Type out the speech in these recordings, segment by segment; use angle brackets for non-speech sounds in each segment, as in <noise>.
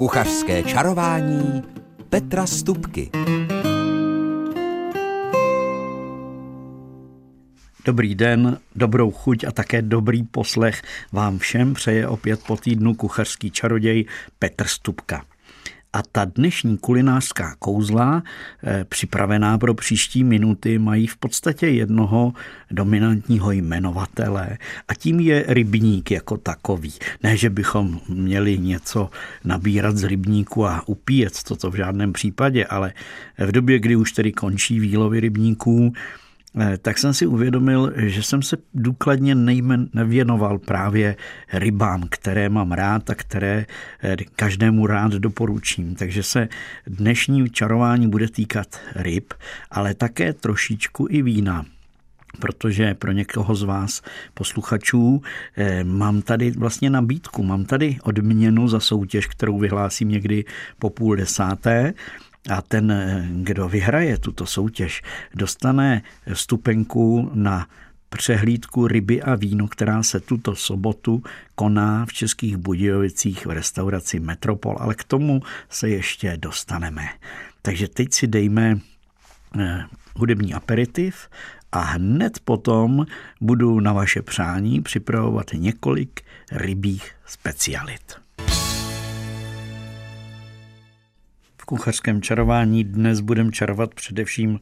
Kuchařské čarování Petra Stupky. Dobrý den, dobrou chuť a také dobrý poslech vám všem přeje opět po týdnu kuchařský čaroděj Petr Stupka. A ta dnešní kulinářská kouzla, eh, připravená pro příští minuty, mají v podstatě jednoho dominantního jmenovatele a tím je rybník jako takový. Ne, že bychom měli něco nabírat z rybníku a upíjet, toto v žádném případě, ale v době, kdy už tedy končí výlovy rybníků, tak jsem si uvědomil, že jsem se důkladně nejmen nevěnoval právě rybám, které mám rád a které eh, každému rád doporučím. Takže se dnešní čarování bude týkat ryb, ale také trošičku i vína protože pro někoho z vás posluchačů eh, mám tady vlastně nabídku, mám tady odměnu za soutěž, kterou vyhlásím někdy po půl desáté a ten, kdo vyhraje tuto soutěž, dostane vstupenku na přehlídku ryby a víno, která se tuto sobotu koná v Českých Budějovicích v restauraci Metropol, ale k tomu se ještě dostaneme. Takže teď si dejme eh, hudební aperitiv a hned potom budu na vaše přání připravovat několik rybích specialit. Kuchařském čarování dnes budeme čarovat především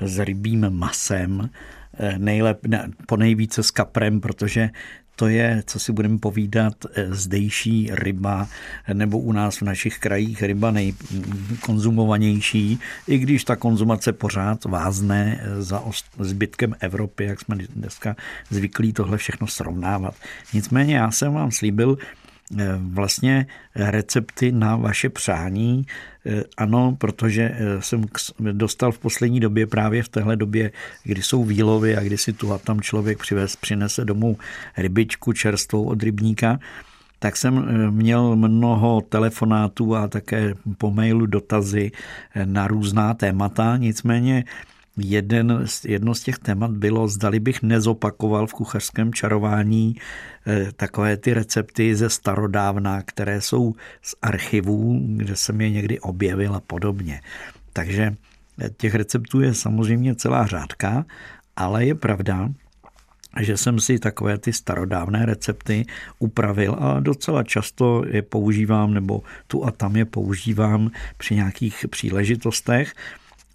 s rybím masem, eh, nejlep, ne, po nejvíce s kaprem, protože to je, co si budeme povídat, eh, zdejší ryba, nebo u nás v našich krajích ryba nejkonzumovanější, i když ta konzumace pořád vázne eh, za zbytkem Evropy, jak jsme dneska zvyklí tohle všechno srovnávat. Nicméně já jsem vám slíbil, vlastně recepty na vaše přání. Eh, ano, protože eh, jsem dostal v poslední době právě v téhle době, kdy jsou výlovy a kdy si tu a tam člověk přivez, přinese domů rybičku čerstvou od rybníka, tak jsem měl mnoho telefonátů a také po mailu dotazy na různá témata. Nicméně jeden, jedno z těch témat bylo, zdali bych nezopakoval v kuchařském čarování eh, takové ty recepty ze starodávna, které jsou z archivů, kde jsem je někdy objevil a podobně. Takže eh, těch receptů je samozřejmě celá řádka, ale je pravda, že jsem si takové ty starodávné recepty upravil a docela často je používám nebo tu a tam je používám při nějakých příležitostech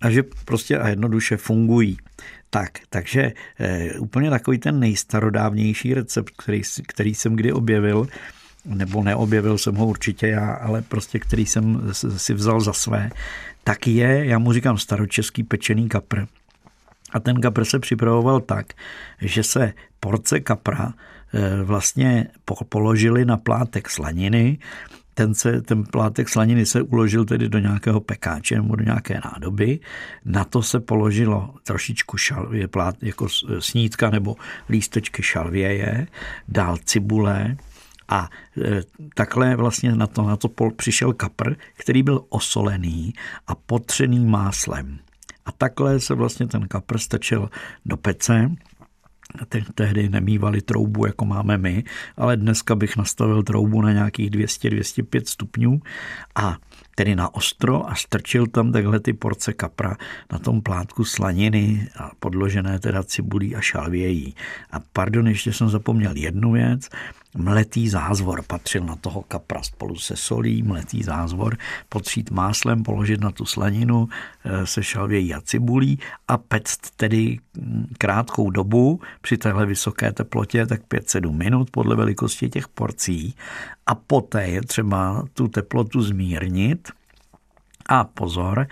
a že prostě a jednoduše fungují. Tak, takže e, úplně takový ten nejstarodávnější recept, který, který jsem kdy objevil, nebo neobjevil jsem ho určitě já, ale prostě který jsem si vzal za své, tak je, já mu říkám staročeský pečený kapr. A ten kapr se připravoval tak, že se porce kapra eh, vlastně položili na plátek slaniny, ten, se, ten plátek slaniny se uložil tedy do nějakého pekáče nebo do nějaké nádoby. Na to se položilo trošičku šalvě, plát, jako snídka nebo lístečky šalvěje, dál cibule, a e, takhle vlastně na to, na to přišel kapr, který byl osolený a potřený máslem. A takhle se vlastně ten kapr strčil do pece tehdy nemývali troubu, jako máme my, ale dneska bych nastavil troubu na nějakých 200-205 stupňů a tedy na ostro a strčil tam takhle ty porce kapra na tom plátku slaniny a podložené teda cibulí a šalvějí. A pardon, ještě jsem zapomněl jednu věc, Mletý zázvor patřil na toho kapra spolu se solí, mletý zázvor, potřít máslem, položit na tu slaninu eh, se šalvějí a cibulí a pect tedy mm, krátkou dobu při téhle vysoké teplotě, tak 5-7 minut podle velikosti těch porcí. A poté je třeba tu teplotu zmírnit. A pozor,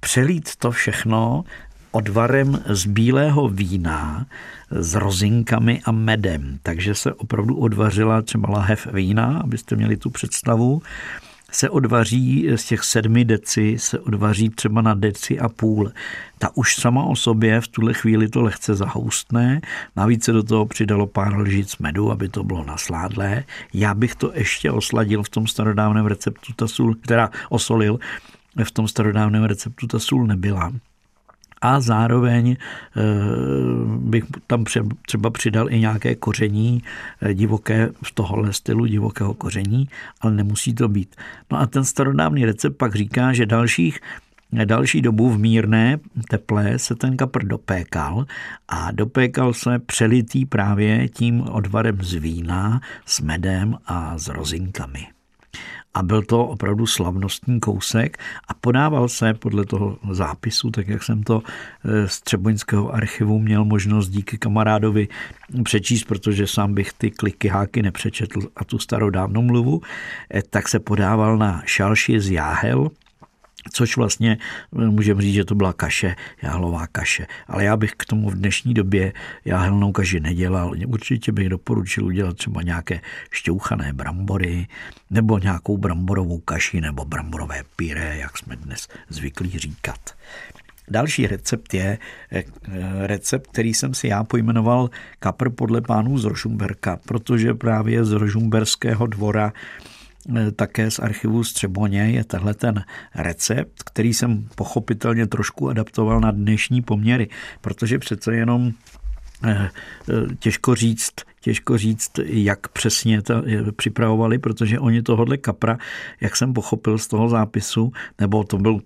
přelít to všechno odvarem z bílého vína s rozinkami a medem. Takže se opravdu odvařila třeba lahev vína, abyste měli tu představu se odvaří z těch sedmi deci, se odvaří třeba na deci a půl. Ta už sama o sobě v tuhle chvíli to lehce zahoustne, navíc se do toho přidalo pár lžic medu, aby to bylo nasládlé. Já bych to ještě osladil v tom starodávném receptu, ta sůl, která osolil, v tom starodávném receptu ta sůl nebyla a zároveň eh, bych tam třeba přidal i nějaké koření eh, divoké, v tohohle stylu divokého koření, ale nemusí to být. No a ten starodávný recept pak říká, že dalších Další dobu v mírné teple se ten kapr dopékal a dopékal se přelitý právě tím odvarem z vína, s medem a s rozinkami a byl to opravdu slavnostní kousek a podával se podle toho zápisu, tak jak jsem to eh, z Třeboňského archivu měl možnost díky kamarádovi přečíst, protože sám bych ty kliky háky nepřečetl a tu starodávnou mluvu, eh, tak se podával na šalši z jáhel, což vlastně eh, můžeme říct, že to byla kaše, jáhlová kaše. Ale já bych k tomu v dnešní době jáhelnou kaši nedělal. Určitě bych doporučil udělat třeba nějaké šťouchané brambory, nebo nějakou bramborovou kaši, nebo bramborové pyré, jak jsme dnes zvyklí říkat. Další recept je eh, recept, který jsem si já pojmenoval kapr podle pánů z Rožumberka, protože právě z Rožumberského dvora také z archivu Střeboně je tenhle ten recept, který jsem pochopitelně trošku adaptoval na dnešní poměry, protože přece jenom eh, eh, těžko říct, těžko říct, jak přesně to připravovali, protože oni tohohle kapra, jak jsem pochopil z toho zápisu, nebo to byl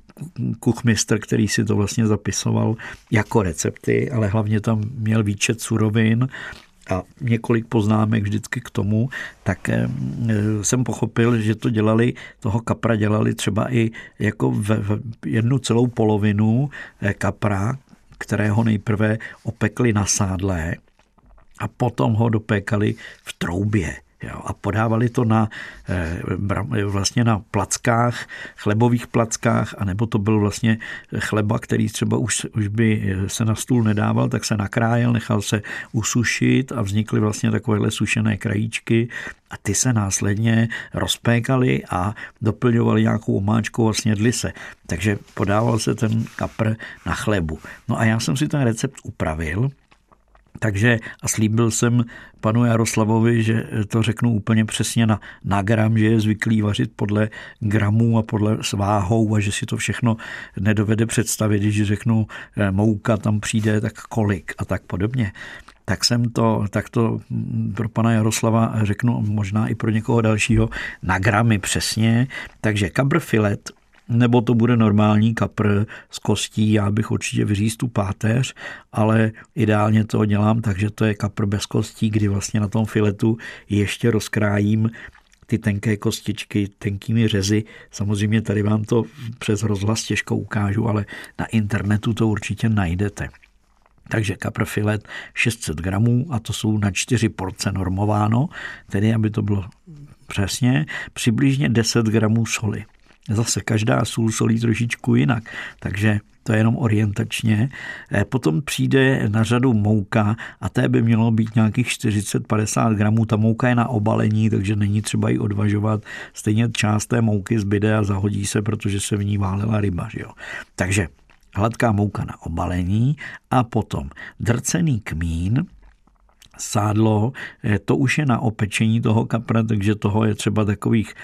kuchmistr, který si to vlastně zapisoval jako recepty, ale hlavně tam měl výčet surovin, a několik poznámek vždycky k tomu, tak eh, jsem pochopil, že to dělali, toho kapra dělali třeba i jako v, jednu celou polovinu eh, kapra, kterého nejprve opekli na sádle a potom ho dopékali v troubě. Jo, a podávali to na, eh, vlastně na plackách, chlebových plackách, anebo to byl vlastně chleba, který třeba už, už by se na stůl nedával, tak se nakrájel, nechal se usušit a vznikly vlastně takovéhle sušené krajíčky a ty se následně rozpékaly a doplňovaly nějakou omáčkou a snědli se. Takže podával se ten kapr na chlebu. No a já jsem si ten recept upravil, takže a slíbil jsem panu Jaroslavovi, že to řeknu úplně přesně na, na gram, že je zvyklý vařit podle gramů a podle sváhou a že si to všechno nedovede představit, když řeknu eh, mouka tam přijde, tak kolik a tak podobně tak jsem to, tak to pro pana Jaroslava řeknu možná i pro někoho dalšího na gramy přesně. Takže kabrfilet nebo to bude normální kapr z kostí, já bych určitě vyřízt tu páteř, ale ideálně to dělám tak, že to je kapr bez kostí, kdy vlastně na tom filetu ještě rozkrájím ty tenké kostičky tenkými řezy. Samozřejmě tady vám to přes rozhlas těžko ukážu, ale na internetu to určitě najdete. Takže kaprfilet 600 gramů a to jsou na 4 porce normováno, tedy aby to bylo přesně, přibližně 10 gramů soli. Zase každá sůl solí trošičku jinak, takže to je jenom orientačně. Eh, potom přijde na řadu mouka a té by mělo být nějakých 40-50 gramů. Ta mouka je na obalení, takže není třeba ji odvažovat. Stejně část té mouky zbyde a zahodí se, protože se v ní válela ryba. Že jo? Takže hladká mouka na obalení a potom drcený kmín, sádlo, eh, to už je na opečení toho kapra, takže toho je třeba takových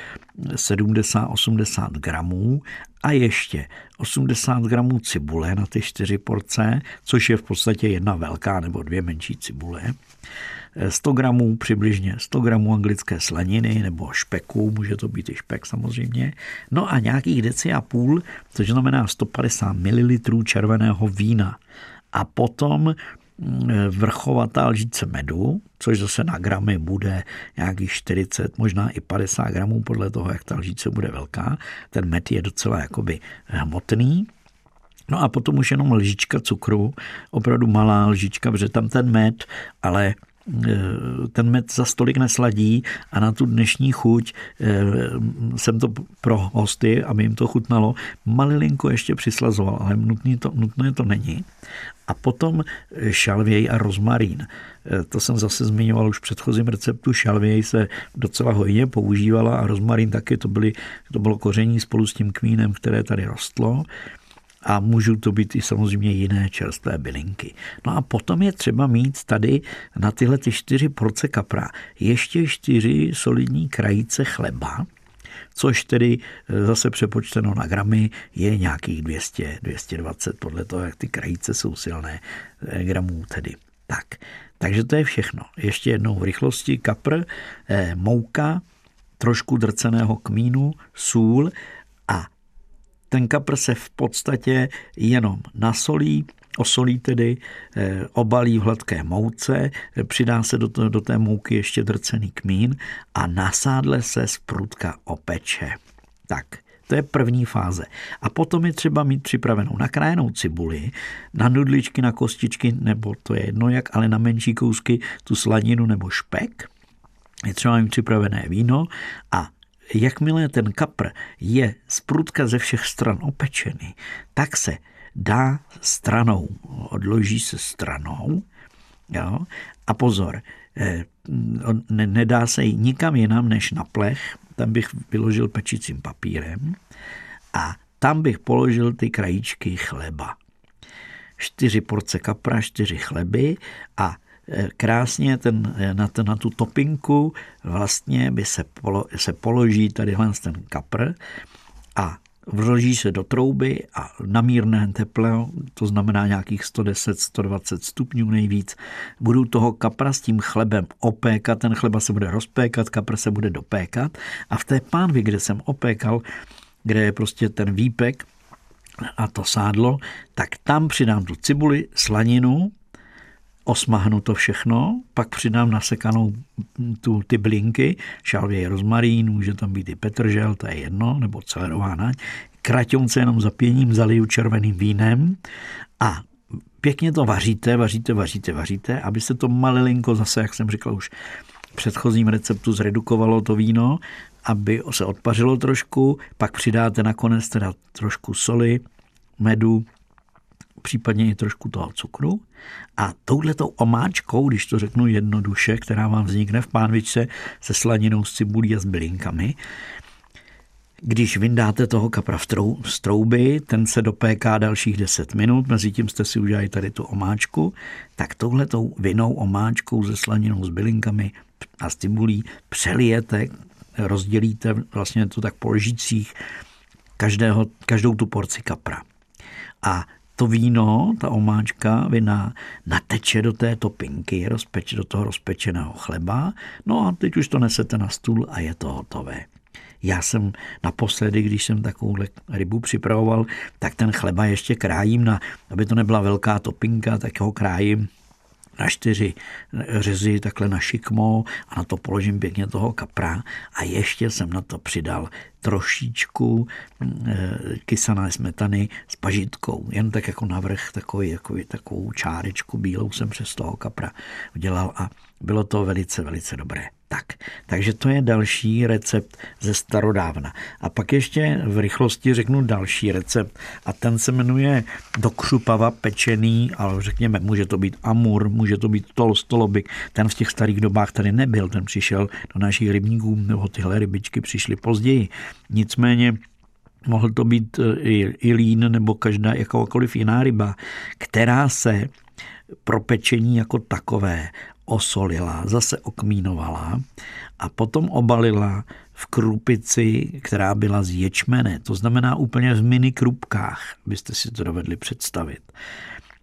70-80 gramů a ještě 80 gramů cibule na ty čtyři porce, což je v podstatě jedna velká nebo dvě menší cibule. 100 eh, gramů přibližně 100 gramů anglické slaniny nebo špeku, může to být i špek samozřejmě. No a nějakých deci a půl, což znamená 150 ml červeného vína. A potom vrchovatá lžíce medu, což zase na gramy bude nějakých 40, možná i 50 gramů podle toho, jak ta lžíce bude velká. Ten med je docela jakoby hmotný. No a potom už jenom lžička cukru, opravdu malá lžička, protože tam ten med, ale ten med za stolik nesladí a na tu dnešní chuť e, jsem to pro hosty, aby jim to chutnalo, malilinko ještě přislazoval, ale nutné to, nutné to není. A potom šalvěj a rozmarín. To jsem zase zmiňoval už v předchozím receptu. Šalvěj se docela hojně používala a rozmarín taky. To, byly, to bylo koření spolu s tím kmínem, které tady rostlo a můžou to být i samozřejmě jiné čerstvé bylinky. No a potom je třeba mít tady na tyhle ty čtyři porce kapra ještě čtyři solidní krajice chleba, což tedy eh, zase přepočteno na gramy je nějakých 200, 220 podle toho, jak ty krajice jsou silné eh, gramů tedy. Tak, takže to je všechno. Ještě jednou v rychlosti kapr, eh, mouka, trošku drceného kmínu, sůl ten kapr se v podstatě jenom nasolí, osolí tedy, eh, obalí v hladké mouce, přidá se do, to, do té mouky ještě drcený kmín a nasádle se z prudka opeče. Tak, to je první fáze. A potom je třeba mít připravenou nakrájenou cibuli, na nudličky, na kostičky, nebo to je jedno jak, ale na menší kousky tu slaninu nebo špek. Je třeba mít připravené víno a jakmile ten kapr je z prudka ze všech stran opečený, tak se dá stranou, odloží se stranou, jo? a pozor, eh, nedá se jí nikam jinam než na plech, tam bych vyložil pečícím papírem a tam bych položil ty krajíčky chleba. Čtyři porce kapra, čtyři chleby a krásně ten, na, ten, na tu topinku vlastně by se, polo, se položí tady ten kapr a vloží se do trouby a na mírné teple, to znamená nějakých 110-120 stupňů nejvíc, budu toho kapra s tím chlebem opékat, ten chleba se bude rozpékat, kapr se bude dopékat a v té pánvi, kde jsem opékal, kde je prostě ten výpek a to sádlo, tak tam přidám tu cibuli, slaninu, osmahnu to všechno, pak přidám nasekanou tu, ty blinky, šalvě rozmarín, může tam být i petržel, to je jedno, nebo celerová nať, kraťonce jenom zapěním zaliju červeným vínem a pěkně to vaříte, vaříte, vaříte, vaříte, aby se to malilinko zase, jak jsem říkal už v předchozím receptu, zredukovalo to víno, aby se odpařilo trošku, pak přidáte nakonec teda trošku soli, medu, případně i trošku toho cukru. A touhletou omáčkou, když to řeknu jednoduše, která vám vznikne v pánvičce se slaninou s cibulí a s bylinkami, když vyndáte toho kapra v, trou, z trouby, ten se dopéká dalších 10 minut, mezi tím jste si udělali tady tu omáčku, tak touhletou vinou omáčkou se slaninou s bylinkami a s cibulí přelijete, rozdělíte vlastně to tak po lžících každého, každou tu porci kapra. A to víno, ta omáčka vina, nateče do té topinky, rozpeče do toho rozpečeného chleba, no a teď už to nesete na stůl a je to hotové. Já jsem naposledy, když jsem takovou rybu připravoval, tak ten chleba ještě krájím, na, aby to nebyla velká topinka, tak ho krájím na čtyři řezy takhle na šikmo a na to položím pěkně toho kapra a ještě jsem na to přidal trošičku eh, kysané smetany s pažitkou. Jen tak jako navrh takový, jako, takovou čárečku bílou jsem přes toho kapra udělal a bylo to velice, velice dobré. Tak, takže to je další recept ze starodávna. A pak ještě v rychlosti řeknu další recept a ten se jmenuje do křupava pečený, ale řekněme, může to být amur, může to být tolstolobik. Ten v těch starých dobách tady nebyl, ten přišel do našich rybníků, nebo tyhle rybičky přišly později. Nicméně mohl to být i, i lín nebo každá jakoukoliv jiná ryba, která se pro pečení jako takové osolila, zase okmínovala a potom obalila v krupici, která byla z ječmene. To znamená úplně v mini krupkách, byste si to dovedli představit.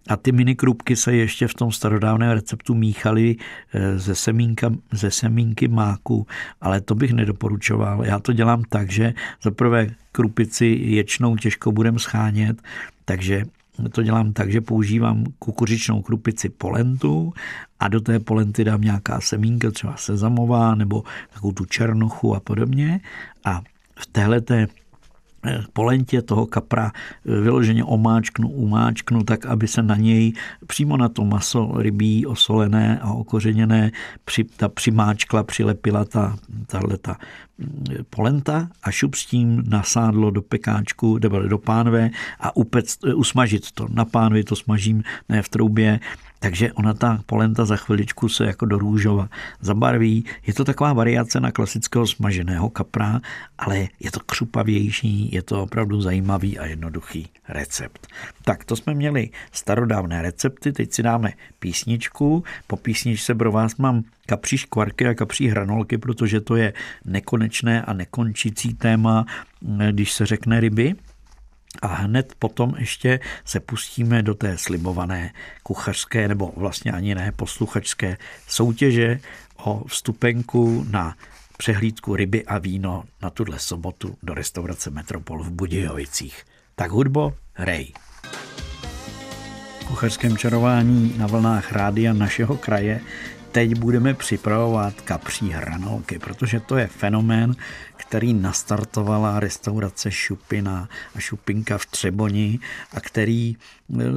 A ty mini krupky se ještě v tom starodávném receptu míchaly eh, ze, semínka, ze semínky máku, ale to bych nedoporučoval. Já to dělám tak, že za prvé krupici ječnou těžko budem schánět, takže to dělám tak, že používám kukuřičnou krupici polentu a do té polenty dám nějaká semínka, třeba sezamová nebo takovou tu černochu a podobně. A v téhle té Eh, polentě toho kapra eh, vyloženě omáčknu, umáčknu, tak aby se na něj přímo na to maso rybí osolené a okořeněné při, ta přimáčkla, přilepila ta, tahle ta mm, polenta a šup s tím nasádlo do pekáčku, nebo do pánve a upec, eh, usmažit to. Na pánvi to smažím ne v troubě, takže ona ta polenta za chviličku se jako do růžova zabarví. Je to taková variace na klasického smaženého kapra, ale je to křupavější, je to opravdu zajímavý a jednoduchý recept. Tak to jsme měli starodávné recepty, teď si dáme písničku. Po písničce pro vás mám kapří škvarky a kapří hranolky, protože to je nekonečné a nekončící téma, když se řekne ryby. A hned potom ještě se pustíme do té slibované kuchařské, nebo vlastně ani ne posluchačské soutěže o vstupenku na přehlídku ryby a víno na tuhle sobotu do restaurace Metropol v Budějovicích. Tak hudbo, hrej. Kuchařském čarování na vlnách rádia našeho kraje teď budeme připravovat kapří hranolky, protože to je fenomén, který nastartovala restaurace Šupina a Šupinka v Třeboni a který,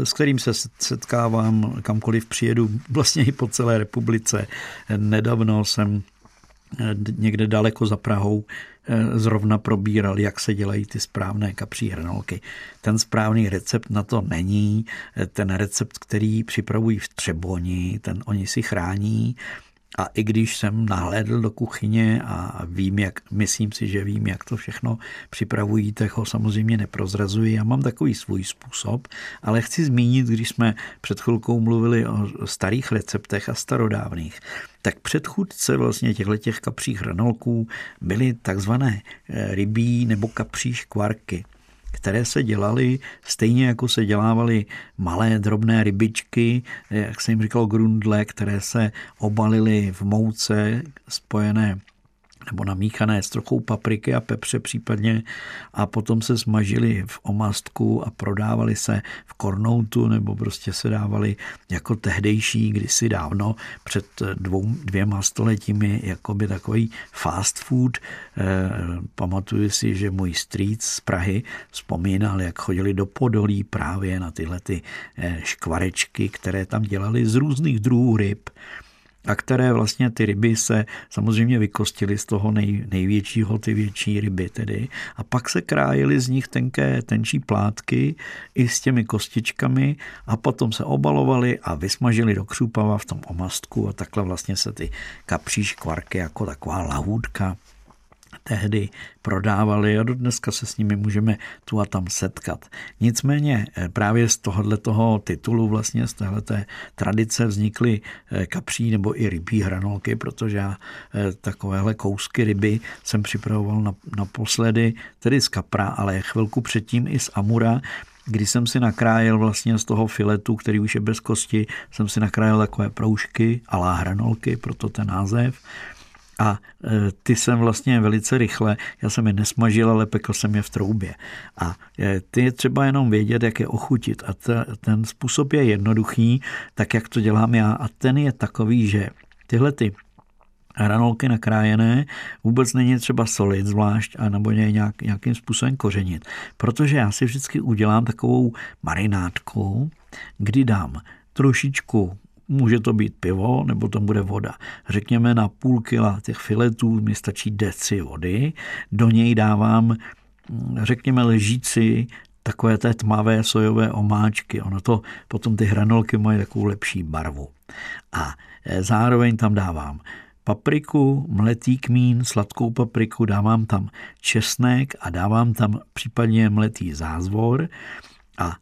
s kterým se setkávám kamkoliv přijedu, <laughs> vlastně i po celé republice. Nedávno jsem někde daleko za Prahou eh, zrovna probíral, jak se dělají ty správné kapří hranolky. Ten správný recept na to není. Eh, ten recept, který připravují v Třeboni, ten oni si chrání a i když jsem nahlédl do kuchyně a vím, jak, myslím si, že vím, jak to všechno připravují, tak ho samozřejmě neprozrazuji. Já mám takový svůj způsob, ale chci zmínit, když jsme před chvilkou mluvili o starých receptech a starodávných, tak předchůdce vlastně těchto těch kapřích hranolků byly takzvané eh, rybí nebo kapří škvarky které se dělaly stejně jako se dělávaly malé drobné rybičky, jak jsem jim říkal grundle, které se obalily v mouce spojené nebo namíchané s trochou papriky a pepře případně a potom se smažili v omastku a prodávali se v kornoutu nebo prostě se dávali jako tehdejší kdysi dávno před dvou, dvěma stoletími jako by takový fast food. E, pamatuju si, že můj strýc z Prahy vzpomínal, jak chodili do Podolí právě na tyhle ty eh, škvarečky, které tam dělali z různých druhů ryb a které vlastně ty ryby se samozřejmě vykostily z toho nej, největšího, ty větší ryby tedy, a pak se krájely z nich tenké, tenčí plátky i s těmi kostičkami a potom se obalovaly a vysmažili do křupava v tom omastku a takhle vlastně se ty kapří škvarky jako taková lahůdka tehdy prodávali a do dneska se s nimi můžeme tu a tam setkat. Nicméně eh, právě z tohohle toho titulu vlastně z téhleté tradice vznikly eh, kapří nebo i rybí hranolky, protože já eh, takovéhle kousky ryby jsem připravoval naposledy, tedy z kapra, ale chvilku předtím i z amura, když jsem si nakrájel vlastně z toho filetu, který už je bez kosti, jsem si nakrájel takové proužky a hranolky, proto ten název a e, ty jsem vlastně velice rychle, já jsem je nesmažil, ale pekl jsem je v troubě. A e, ty je třeba jenom vědět, jak je ochutit. A ten způsob je jednoduchý, tak jak to dělám já. A ten je takový, že tyhle ty hranolky nakrájené vůbec není třeba solit zvlášť a nebo je nějak, nějakým způsobem kořenit. Protože já si vždycky udělám takovou marinádku, kdy dám trošičku Může to být pivo, nebo to bude voda. Řekněme na půl kila těch filetů mi stačí deci vody. Do něj dávám, řekněme, ležíci takové té tmavé sojové omáčky. Ono to, potom ty hranolky mají takovou lepší barvu. A e, zároveň tam dávám papriku, mletý kmín, sladkou papriku, dávám tam česnek a dávám tam případně mletý zázvor a e,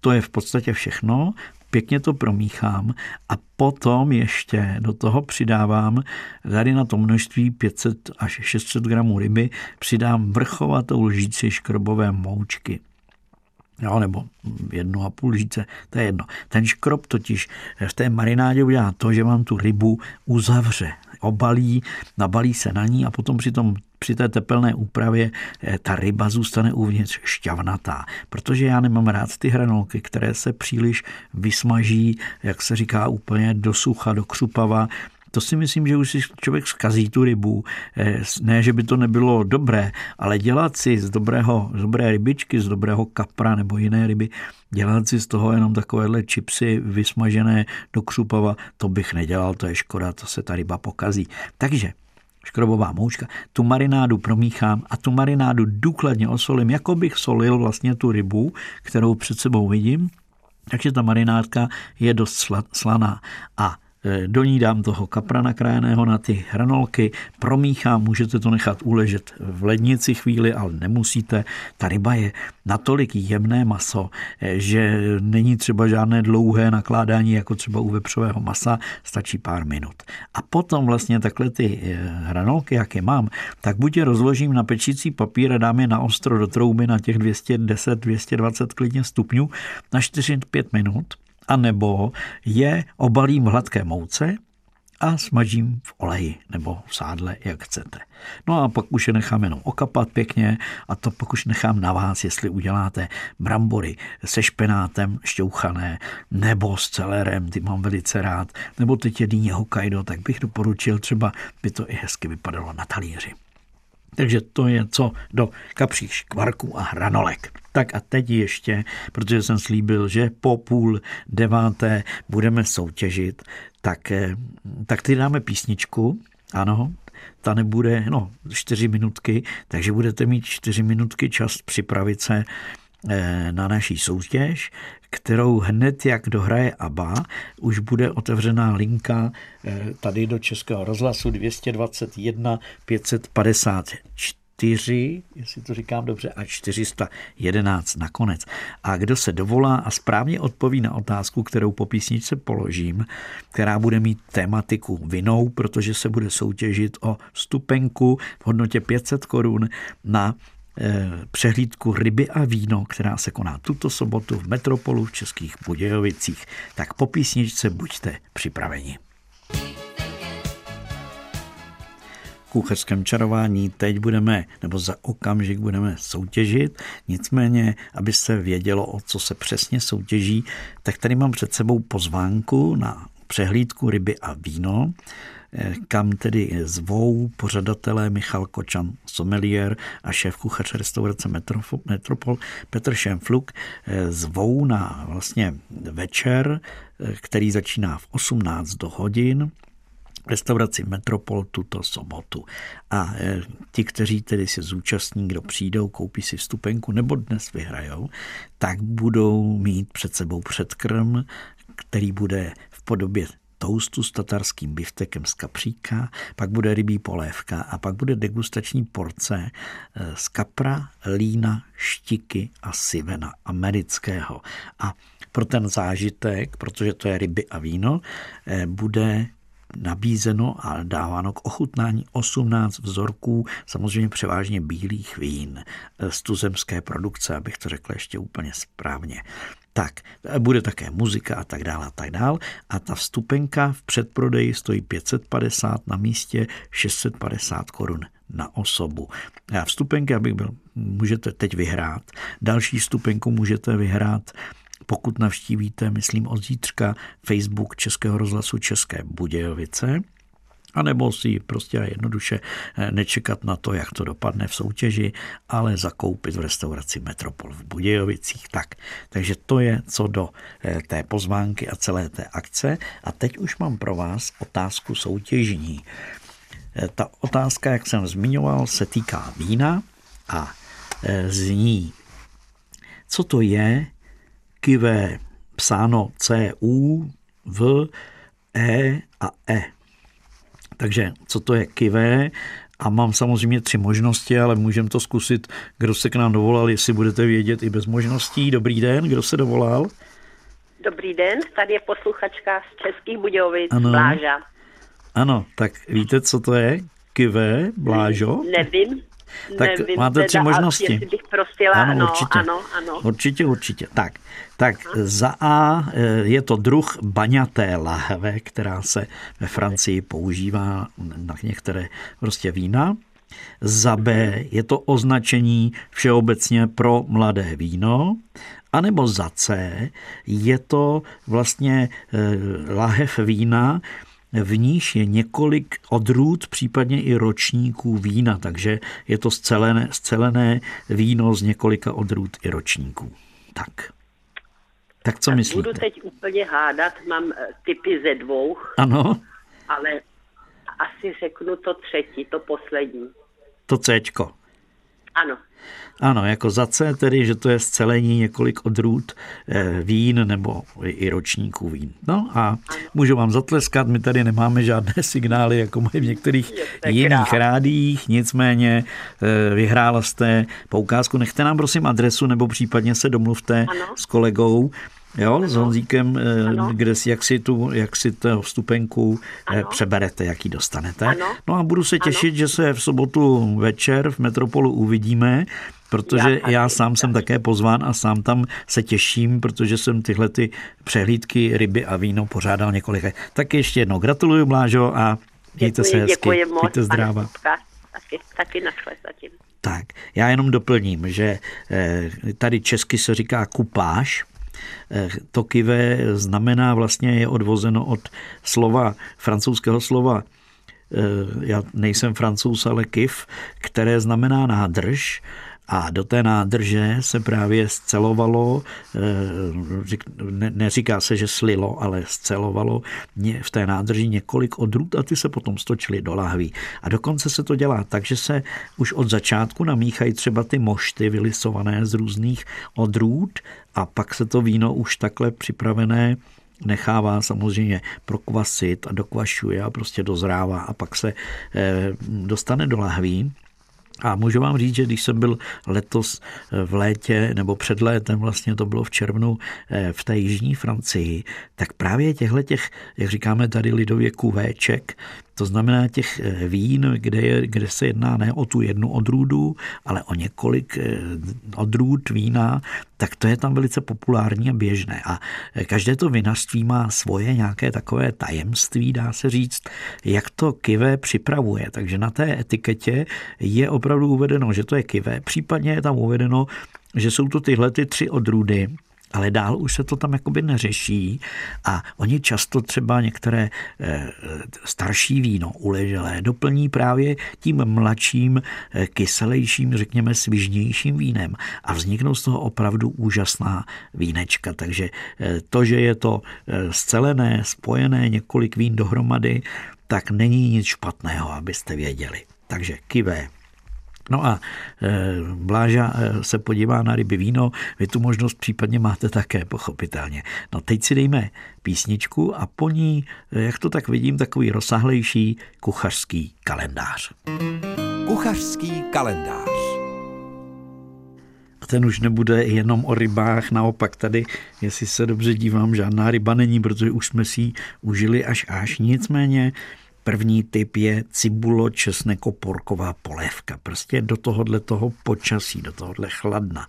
to je v podstatě všechno pěkně to promíchám a potom ještě do toho přidávám tady na to množství 500 až 600 gramů ryby přidám vrchovatou lžíci škrobové moučky. Jo, nebo jednu a půl lžíce, to je jedno. Ten škrob totiž v té marinádě udělá to, že vám tu rybu uzavře, obalí, nabalí se na ní a potom při tom při té tepelné úpravě eh, ta ryba zůstane uvnitř šťavnatá, protože já nemám rád ty hranolky, které se příliš vysmaží, jak se říká, úplně do sucha, do křupava, to si myslím, že už si člověk zkazí tu rybu. Eh, ne, že by to nebylo dobré, ale dělat si z, dobrého, z dobré rybičky, z dobrého kapra nebo jiné ryby, dělat si z toho jenom takovéhle čipsy vysmažené do křupava, to bych nedělal, to je škoda, to se ta ryba pokazí. Takže škrobová moučka, tu marinádu promíchám a tu marinádu důkladně osolím, jako bych solil vlastně tu rybu, kterou před sebou vidím Takže ta marinádka je dost slaná a do ní dám toho kapra nakrájeného na ty hranolky, promíchám, můžete to nechat uležet v lednici chvíli, ale nemusíte. Ta ryba je natolik jemné maso, eh, že není třeba žádné dlouhé nakládání, jako třeba u vepřového masa, stačí pár minut. A potom vlastně takhle ty eh, hranolky, jak je mám, tak buď je rozložím na pečící papír a dám je na ostro do trouby na těch 210, 220 klidně stupňů na 4-5 minut anebo je obalím v hladké mouce a smažím v oleji nebo v sádle, jak chcete. No a pak už je nechám jenom okapat pěkně a to pak už nechám na vás, jestli uděláte brambory se špenátem šťouchané nebo s celerem, ty mám velice rád, nebo teď je Hokkaido, tak bych doporučil třeba, by to i hezky vypadalo na talíři. Takže to je co do kapřích škvarků a hranolek. Tak a teď ještě, protože jsem slíbil, že po půl deváté budeme soutěžit, tak, eh, tak ty dáme písničku, ano, ta nebude, no, čtyři minutky, takže budete mít čtyři minutky čas připravit se na naší soutěž, kterou hned jak dohraje ABBA, už bude otevřená linka eh, tady do Českého rozhlasu 221 554 4, jestli to říkám dobře, a 411 nakonec. A kdo se dovolá a správně odpoví na otázku, kterou po písničce položím, která bude mít tématiku vinou, protože se bude soutěžit o vstupenku v hodnotě 500 korun na eh, přehlídku ryby a víno, která se koná tuto sobotu v Metropolu v Českých Budějovicích. Tak po písničce buďte připraveni. kuchařském čarování teď budeme, nebo za okamžik budeme soutěžit. Nicméně, aby se vědělo, o co se přesně soutěží, tak tady mám před sebou pozvánku na přehlídku ryby a víno, eh, kam tedy zvou pořadatelé Michal Kočan, sommelier a šéf kuchař restaurace Metropol Petr Šemfluk, eh, zvou na vlastně večer, eh, který začíná v 18 hodin restauraci Metropol tuto sobotu. A ti, kteří tedy se zúčastní, kdo přijdou, koupí si vstupenku nebo dnes vyhrajou, tak budou mít před sebou předkrm, který bude podobě toustu s tatarským biftekem z kapříka, pak bude rybí polévka a pak bude degustační porce e, z kapra, lína, štiky a sivena amerického. A pro ten zážitek, protože to je ryby a víno, e, bude nabízeno a dáváno k ochutnání 18 vzorků, samozřejmě převážně bílých vín z tuzemské produkce, abych to řekl ještě úplně správně. Tak, bude také muzika a tak dále a tak dále. A ta vstupenka v předprodeji stojí 550 na místě 650 korun na osobu. A vstupenky, abych byl, můžete teď vyhrát. Další vstupenku můžete vyhrát pokud navštívíte, myslím od zítřka, Facebook Českého rozhlasu České Budějovice, a nebo si prostě jednoduše eh, nečekat na to, jak to dopadne v soutěži, ale zakoupit v restauraci Metropol v Budějovicích. Tak, takže to je co do eh, té pozvánky a celé té akce. A teď už mám pro vás otázku soutěžní. Eh, ta otázka, jak jsem zmiňoval, se týká vína a zní, co to je kivé, psáno C, U, V, E a E. Takže co to je kivé? A mám samozřejmě tři možnosti, ale můžeme to zkusit, kdo se k nám dovolal, jestli budete vědět i bez možností. Dobrý den, kdo se dovolal? Dobrý den, tady je posluchačka z Českých Budějovic, ano. Bláža. Ano, tak víte, co to je? Kivé, Blážo? Nevím, tak Nevím, máte tři možnosti. bych prosila, ano, no, určitě. ano, ano. Určitě, určitě. Tak, tak za A eh, je to druh baňaté lahve, která se ve Francii používá na některé prostě vína. Za B je to označení všeobecně pro mladé víno. A nebo za C je to vlastně eh, lahev vína, v níž je několik odrůd, případně i ročníků vína, takže je to scelené, scelené víno z několika odrůd i ročníků. Tak. Tak co tak myslíte? Budu teď úplně hádat, mám eh, typy ze dvou. Ano. Ale asi řeknu to třetí, to poslední. To Cčko. Ano. Ano, jako za C tedy, že to je zcelení několik odrůd eh, vín nebo i ročníků vín. No a můžu vám zatleskat, my tady nemáme žádné <laughs> signály, jako mají v některých jiných rádích, nicméně eh, vyhrála jste poukázku. Nechte nám prosím adresu nebo případně se domluvte ano. s kolegou, Jo, ano. s Honzíkem, eh, ano. kde si, jak si tu, jak si tu vstupenku ano. přeberete, jak ji dostanete. Ano. No a budu se těšit, ano. že se v sobotu večer v Metropolu uvidíme protože já, já sám jsem také pozván a sám tam se těším, protože jsem tyhle ty přehlídky ryby a víno pořádal několik let. Tak ještě jednou gratuluju, Blážo, a mějte se hezky. Děkuji moc, Mějte zdráva. Taky, taky zatím. Tak, já jenom doplním, že eh, tady česky se říká kupáž, eh, to kive znamená vlastně, je odvozeno od slova, francouzského slova. Eh, já nejsem francouz, ale kiv, které znamená nádrž a do té nádrže se právě scelovalo, eh, neříká se, že slilo, ale scelovalo v té nádrži několik odrůd a ty se potom stočily do lahví. A dokonce se to dělá tak, že se už od začátku namíchají třeba ty mošty vylisované z různých odrůd a pak se to víno už takhle připravené nechává samozřejmě prokvasit a dokvašuje a prostě dozrává a pak se eh, dostane do lahví a můžu vám říct, že když jsem byl letos eh, v létě, nebo před létem, vlastně to bylo v červnu eh, v té jižní Francii, tak právě těchto těch, jak říkáme tady lidově kuvéček, to znamená těch eh, vín, kde, je, kde se jedná ne o tu jednu odrůdu, ale o několik eh, odrůd vína, tak to je tam velice populární a běžné. A eh, každé to vinařství má svoje nějaké takové tajemství, dá se říct, jak to kivé připravuje. Takže na té etiketě je opravdu uvedeno, že to je kivé. Případně je tam uvedeno, že jsou to tyhle ty tři odrůdy, ale dál už se to tam jakoby neřeší a oni často třeba některé eh, starší víno uleželé doplní právě tím mladším, eh, kyselejším, řekněme svižnějším vínem a vzniknou z toho opravdu úžasná vínečka. Takže eh, to, že je to scelené, spojené několik vín dohromady, tak není nic špatného, abyste věděli. Takže kivé No a e, Bláža e, se podívá na ryby víno, vy tu možnost případně máte také, pochopitelně. No teď si dejme písničku a po ní, e, jak to tak vidím, takový rozsáhlejší kuchařský kalendář. Kuchařský kalendář. A ten už nebude jenom o rybách, naopak tady, jestli se dobře dívám, žádná ryba není, protože už jsme si ji užili až až. Nicméně První typ je cibulo česneko porková polévka. Prostě do tohohle toho počasí, do tohohle chladna.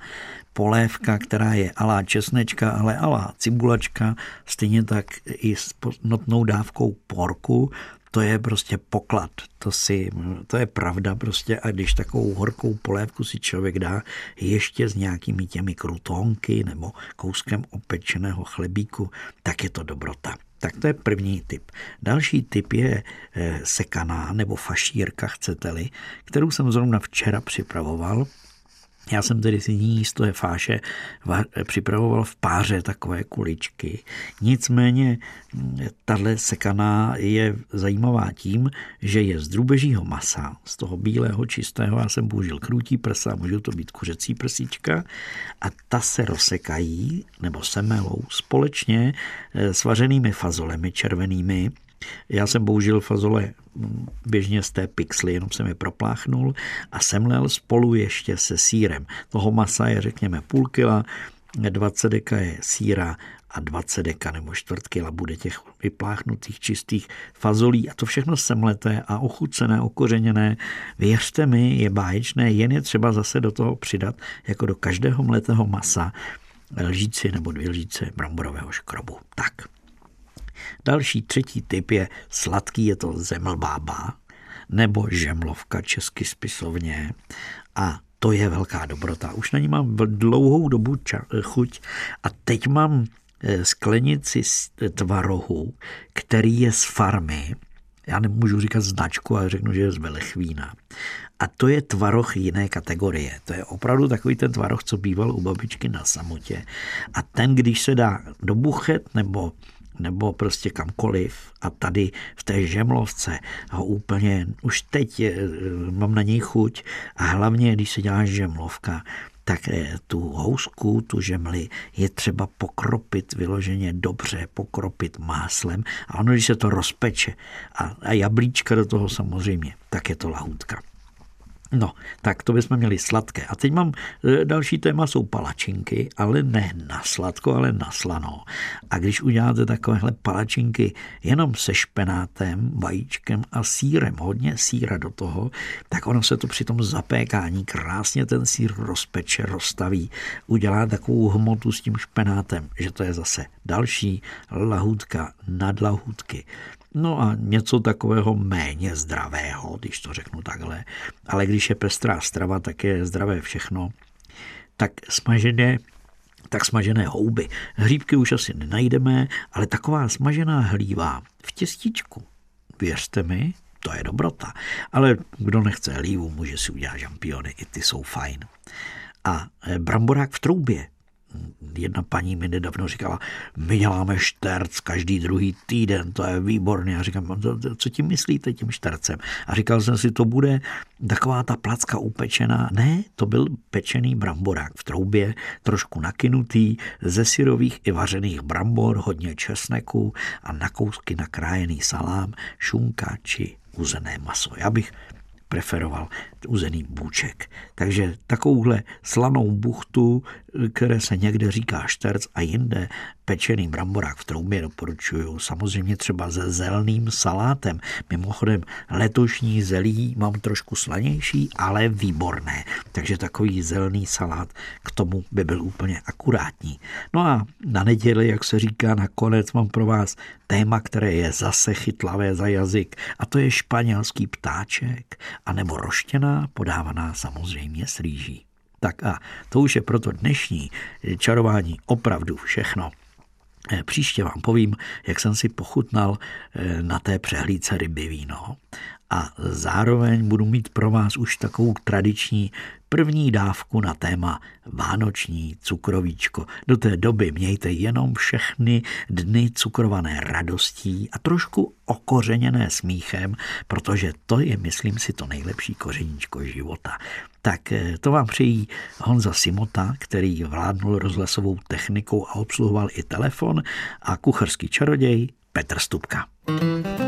Polévka, která je alá česnečka, ale alá cibulačka, stejně tak i s notnou dávkou porku, to je prostě poklad. To, si, to je pravda prostě a když takovou horkou polévku si člověk dá ještě s nějakými těmi krutonky nebo kouskem opečeného chlebíku, tak je to dobrota. Tak to je první typ. Další typ je eh, sekaná nebo fašírka, chcete-li, kterou jsem zrovna včera připravoval. Já jsem tedy si ní z toho fáše připravoval v páře takové kuličky. Nicméně hm, tahle sekaná je zajímavá tím, že je z drůbežího masa, z toho bílého, čistého, já jsem použil krutí prsa, můžou to být kuřecí prsíčka, a ta se rozsekají, nebo semelou, společně eh, s vařenými fazolemi červenými, já jsem použil fazole běžně z té pixly, jenom jsem je propláchnul a semlel spolu ještě se sírem. Toho masa je řekněme půl kila, 20 deka je síra a 20 deka nebo čtvrt kila bude těch vypláchnutých čistých fazolí a to všechno semleté a ochucené, okořeněné. Věřte mi, je báječné, jen je třeba zase do toho přidat, jako do každého mletého masa, lžíci nebo dvě lžíce bramborového škrobu. Tak. Další třetí typ je sladký, je to zemlbába nebo žemlovka česky spisovně a to je velká dobrota. Už na ní mám dlouhou dobu ča- chuť a teď mám eh, sklenici tvarohu, který je z farmy. Já nemůžu říkat značku, ale řeknu, že je z Velechvína. A to je tvaroh jiné kategorie. To je opravdu takový ten tvaroh, co býval u babičky na samotě. A ten, když se dá do buchet nebo nebo prostě kamkoliv a tady v té žemlovce. Ho úplně už teď je, mám na něj chuť. A hlavně, když se dělá žemlovka, tak eh, tu housku, tu žemli je třeba pokropit vyloženě dobře, pokropit máslem. A ono, když se to rozpeče a, a jablíčka do toho samozřejmě, tak je to lahůdka. No, tak to bychom měli sladké. A teď mám e, další téma, jsou palačinky, ale ne na sladko, ale na slano. A když uděláte takovéhle palačinky jenom se špenátem, vajíčkem a sírem, hodně síra do toho, tak ono se to při tom zapékání krásně ten sír rozpeče, rozstaví, udělá takovou hmotu s tím špenátem, že to je zase další lahůdka nad lahůdky. No a něco takového méně zdravého, když to řeknu takhle. Ale když je pestrá strava, tak je zdravé všechno. Tak smažené tak smažené houby. Hříbky už asi nenajdeme, ale taková smažená hlíva v těstičku. Věřte mi, to je dobrota. Ale kdo nechce hlívu, může si udělat žampiony, i ty jsou fajn. A bramborák v troubě, jedna paní mi nedávno říkala, my děláme šterc každý druhý týden, to je výborné. A říkám, no, co tím myslíte tím štercem? A říkal jsem si, to bude taková ta placka upečená. Ne, to byl pečený bramborák v troubě, trošku nakynutý, ze syrových i vařených brambor, hodně česneku a na kousky nakrájený salám, šunka či uzené maso. Já bych preferoval uzený bůček. Takže takovouhle slanou buchtu, které se někde říká šterc a jinde pečený bramborák v troubě doporučuju. Samozřejmě třeba se zelným salátem. Mimochodem letošní zelí mám trošku slanější, ale výborné. Takže takový zelený salát k tomu by byl úplně akurátní. No a na neděli, jak se říká, nakonec mám pro vás téma, které je zase chytlavé za jazyk a to je španělský ptáček anebo roštěná podávaná samozřejmě s rýží. Tak a to už je proto dnešní čarování opravdu všechno. Eh, příště vám povím, jak jsem si pochutnal eh, na té přehlídce ryby víno a zároveň budu mít pro vás už takovou tradiční první dávku na téma Vánoční cukrovíčko. Do té doby mějte jenom všechny dny cukrované radostí a trošku okořeněné smíchem, protože to je, myslím si, to nejlepší kořeníčko života. Tak eh, to vám přejí Honza Simota, který vládnul rozhlasovou technikou a obsluhoval i telefon a kucharský čaroděj Petr Stupka. thank you